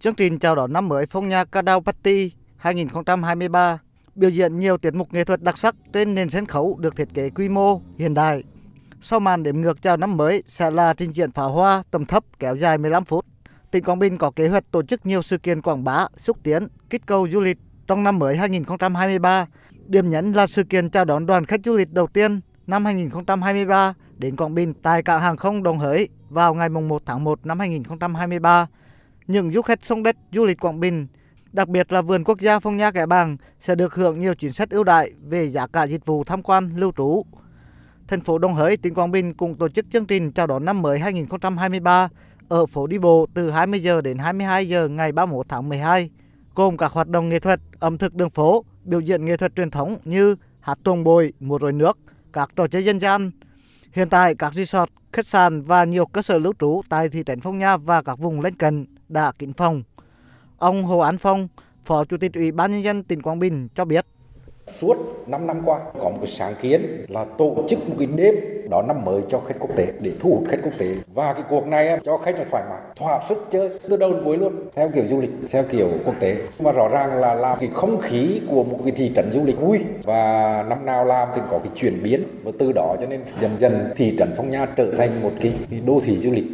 chương trình chào đón năm mới Phong Nha Kadao Party 2023 biểu diễn nhiều tiết mục nghệ thuật đặc sắc trên nền sân khấu được thiết kế quy mô hiện đại. Sau màn đếm ngược chào năm mới sẽ là trình diễn pháo hoa tầm thấp kéo dài 15 phút. Tỉnh Quảng Bình có kế hoạch tổ chức nhiều sự kiện quảng bá, xúc tiến, kích cầu du lịch trong năm mới 2023. Điểm nhấn là sự kiện chào đón đoàn khách du lịch đầu tiên năm 2023 đến Quảng Bình tại cảng hàng không Đồng Hới vào ngày 1 tháng 1 năm 2023. Những du khách sông đất du lịch Quảng Bình, đặc biệt là vườn quốc gia Phong Nha Kẻ Bàng sẽ được hưởng nhiều chính sách ưu đại về giá cả dịch vụ tham quan lưu trú. Thành phố Đồng Hới, tỉnh Quảng Bình cũng tổ chức chương trình chào đón năm mới 2023 ở phố đi bộ từ 20 giờ đến 22 giờ ngày 31 tháng 12, gồm các hoạt động nghệ thuật, ẩm thực đường phố, biểu diễn nghệ thuật truyền thống như hát tuồng bồi, múa rối nước, các trò chơi dân gian. Hiện tại, các resort, khách sạn và nhiều cơ sở lưu trú tại thị trấn Phong Nha và các vùng lân cận đã kín phòng. Ông Hồ An Phong, Phó Chủ tịch Ủy ban Nhân dân tỉnh Quảng Bình cho biết. Suốt 5 năm qua có một cái sáng kiến là tổ chức một cái đêm đó năm mới cho khách quốc tế để thu hút khách quốc tế. Và cái cuộc này cho khách là thoải mái thỏa sức chơi từ đầu đến cuối luôn theo kiểu du lịch theo kiểu quốc tế. Mà rõ ràng là làm cái không khí của một cái thị trấn du lịch vui và năm nào làm thì có cái chuyển biến và từ đó cho nên dần dần thị trấn Phong Nha trở thành một cái, cái đô thị du lịch.